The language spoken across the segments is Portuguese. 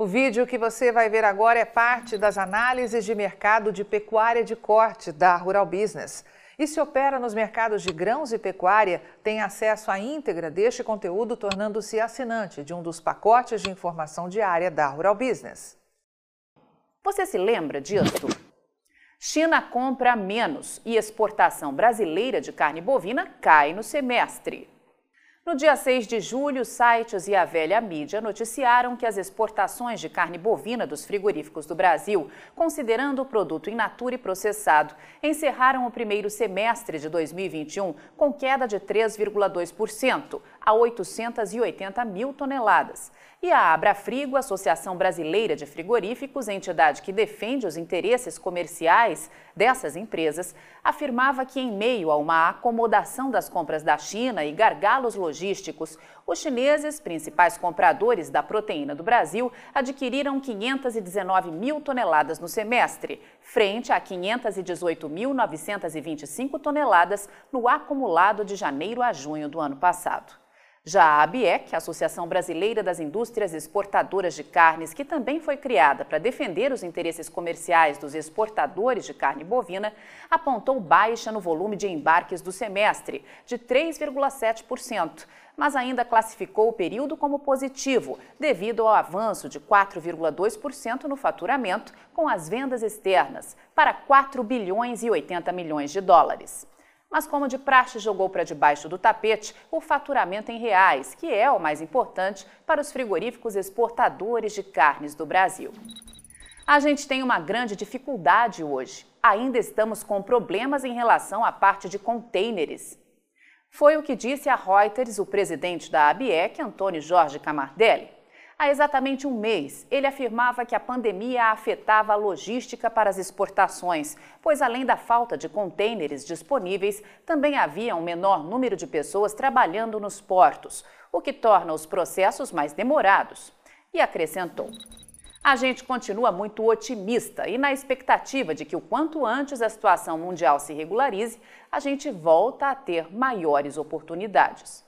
O vídeo que você vai ver agora é parte das análises de mercado de pecuária de corte da Rural Business. E se opera nos mercados de grãos e pecuária, tem acesso à íntegra deste conteúdo, tornando-se assinante de um dos pacotes de informação diária da Rural Business. Você se lembra disso? China compra menos e exportação brasileira de carne bovina cai no semestre. No dia 6 de julho, sites e a velha mídia noticiaram que as exportações de carne bovina dos frigoríficos do Brasil, considerando o produto in natura e processado, encerraram o primeiro semestre de 2021 com queda de 3,2%, a 880 mil toneladas. E a Abrafrigo, Associação Brasileira de Frigoríficos, entidade que defende os interesses comerciais dessas empresas, afirmava que, em meio a uma acomodação das compras da China e gargalos logísticos, os chineses, principais compradores da proteína do Brasil, adquiriram 519 mil toneladas no semestre, frente a 518.925 toneladas no acumulado de janeiro a junho do ano passado. Já a ABEC, a Associação Brasileira das Indústrias Exportadoras de Carnes, que também foi criada para defender os interesses comerciais dos exportadores de carne bovina, apontou baixa no volume de embarques do semestre, de 3,7%, mas ainda classificou o período como positivo, devido ao avanço de 4,2% no faturamento com as vendas externas, para 4 bilhões e 80 milhões de dólares. Mas como de praxe jogou para debaixo do tapete o faturamento em reais, que é o mais importante para os frigoríficos exportadores de carnes do Brasil. A gente tem uma grande dificuldade hoje. Ainda estamos com problemas em relação à parte de contêineres. Foi o que disse a Reuters o presidente da ABEC, Antônio Jorge Camardelli. Há exatamente um mês, ele afirmava que a pandemia afetava a logística para as exportações, pois além da falta de contêineres disponíveis, também havia um menor número de pessoas trabalhando nos portos, o que torna os processos mais demorados. E acrescentou: a gente continua muito otimista e na expectativa de que o quanto antes a situação mundial se regularize, a gente volta a ter maiores oportunidades.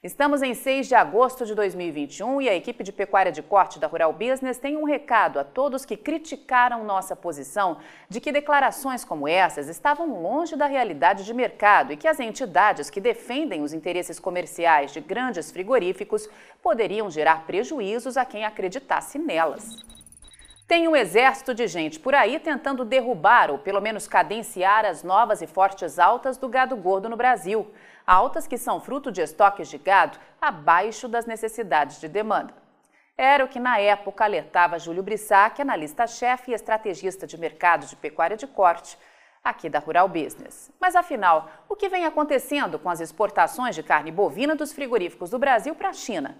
Estamos em 6 de agosto de 2021 e a equipe de pecuária de corte da Rural Business tem um recado a todos que criticaram nossa posição de que declarações como essas estavam longe da realidade de mercado e que as entidades que defendem os interesses comerciais de grandes frigoríficos poderiam gerar prejuízos a quem acreditasse nelas. Tem um exército de gente por aí tentando derrubar ou pelo menos cadenciar as novas e fortes altas do gado gordo no Brasil altas que são fruto de estoques de gado abaixo das necessidades de demanda. Era o que na época alertava Júlio Brissac, analista-chefe e estrategista de mercado de pecuária de corte, aqui da Rural Business. Mas afinal, o que vem acontecendo com as exportações de carne bovina dos frigoríficos do Brasil para a China?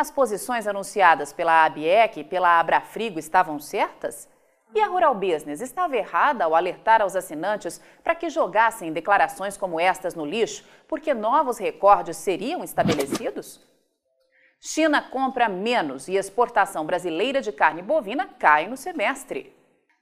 As posições anunciadas pela ABEC e pela Abrafrigo estavam certas? E a Rural Business estava errada ao alertar aos assinantes para que jogassem declarações como estas no lixo, porque novos recordes seriam estabelecidos? China compra menos e exportação brasileira de carne bovina cai no semestre.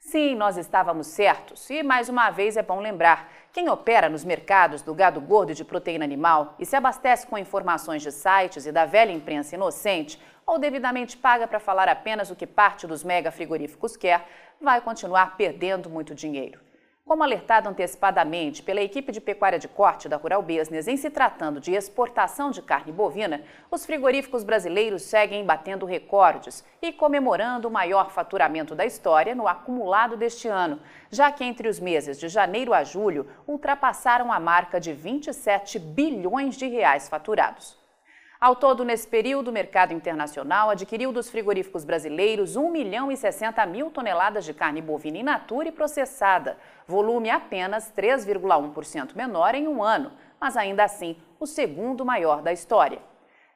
Sim, nós estávamos certos, e mais uma vez é bom lembrar: quem opera nos mercados do gado gordo e de proteína animal e se abastece com informações de sites e da velha imprensa inocente, ou devidamente paga para falar apenas o que parte dos mega frigoríficos quer, vai continuar perdendo muito dinheiro. Como alertado antecipadamente pela equipe de pecuária de corte da Rural Business em se tratando de exportação de carne bovina, os frigoríficos brasileiros seguem batendo recordes e comemorando o maior faturamento da história no acumulado deste ano, já que entre os meses de janeiro a julho ultrapassaram a marca de 27 bilhões de reais faturados. Ao todo, nesse período, o mercado internacional adquiriu dos frigoríficos brasileiros 1 milhão e 60 mil toneladas de carne bovina in natura e processada, volume apenas 3,1% menor em um ano, mas ainda assim o segundo maior da história.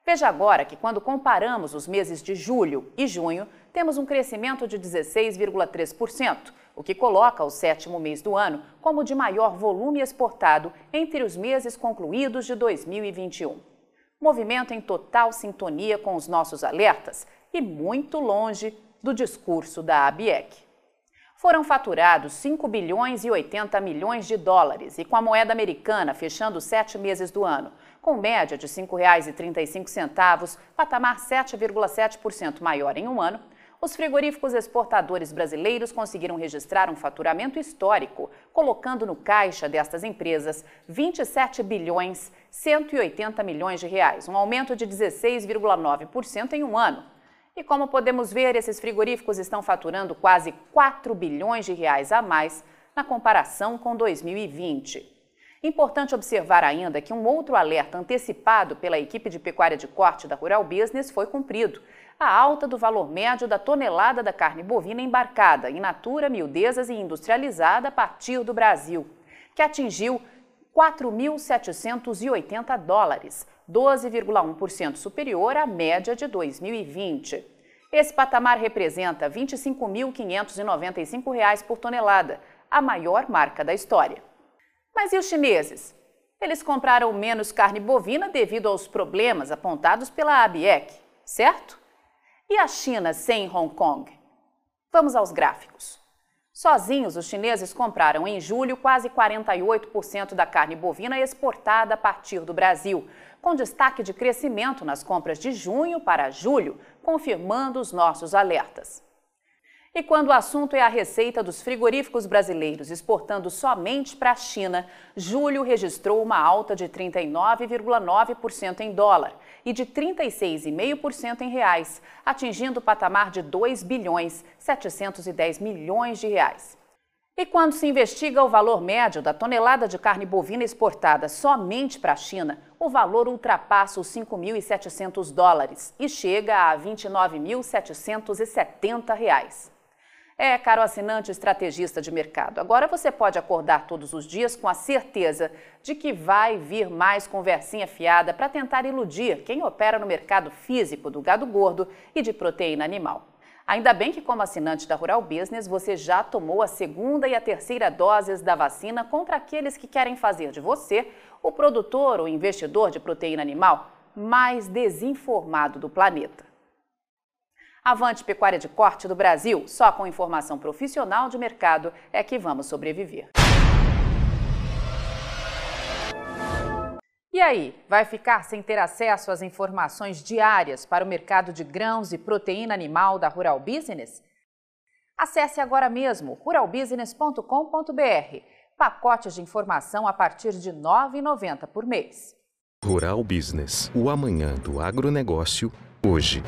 Veja agora que, quando comparamos os meses de julho e junho, temos um crescimento de 16,3%, o que coloca o sétimo mês do ano como de maior volume exportado entre os meses concluídos de 2021 movimento em total sintonia com os nossos alertas e muito longe do discurso da ABIEC. Foram faturados 5 bilhões e 80 milhões de dólares e com a moeda americana fechando sete meses do ano, com média de R$ 5,35, patamar 7,7% maior em um ano, os frigoríficos exportadores brasileiros conseguiram registrar um faturamento histórico, colocando no caixa destas empresas 27 bilhões 180 milhões de reais, um aumento de 16,9% em um ano. E como podemos ver, esses frigoríficos estão faturando quase 4 bilhões de reais a mais na comparação com 2020. Importante observar ainda que um outro alerta antecipado pela equipe de pecuária de corte da Rural Business foi cumprido. A alta do valor médio da tonelada da carne bovina embarcada, in natura, miudezas e industrializada a partir do Brasil, que atingiu 4.780 dólares, 12,1% superior à média de 2020. Esse patamar representa R$ 25.595 por tonelada, a maior marca da história. Mas e os chineses? Eles compraram menos carne bovina devido aos problemas apontados pela ABEC, certo? E a China sem Hong Kong? Vamos aos gráficos. Sozinhos, os chineses compraram em julho quase 48% da carne bovina exportada a partir do Brasil, com destaque de crescimento nas compras de junho para julho, confirmando os nossos alertas. E quando o assunto é a receita dos frigoríficos brasileiros exportando somente para a China, julho registrou uma alta de 39,9% em dólar e de 36,5% em reais, atingindo o patamar de 2 bilhões 710 milhões de reais. E quando se investiga o valor médio da tonelada de carne bovina exportada somente para a China, o valor ultrapassa os 5.700 dólares e chega a 29.770 reais. É, caro assinante estrategista de mercado, agora você pode acordar todos os dias com a certeza de que vai vir mais conversinha fiada para tentar iludir quem opera no mercado físico do gado gordo e de proteína animal. Ainda bem que, como assinante da Rural Business, você já tomou a segunda e a terceira doses da vacina contra aqueles que querem fazer de você o produtor ou investidor de proteína animal mais desinformado do planeta. Avante Pecuária de Corte do Brasil, só com informação profissional de mercado é que vamos sobreviver. E aí, vai ficar sem ter acesso às informações diárias para o mercado de grãos e proteína animal da Rural Business? Acesse agora mesmo ruralbusiness.com.br. Pacotes de informação a partir de R$ 9,90 por mês. Rural Business, o amanhã do agronegócio, hoje.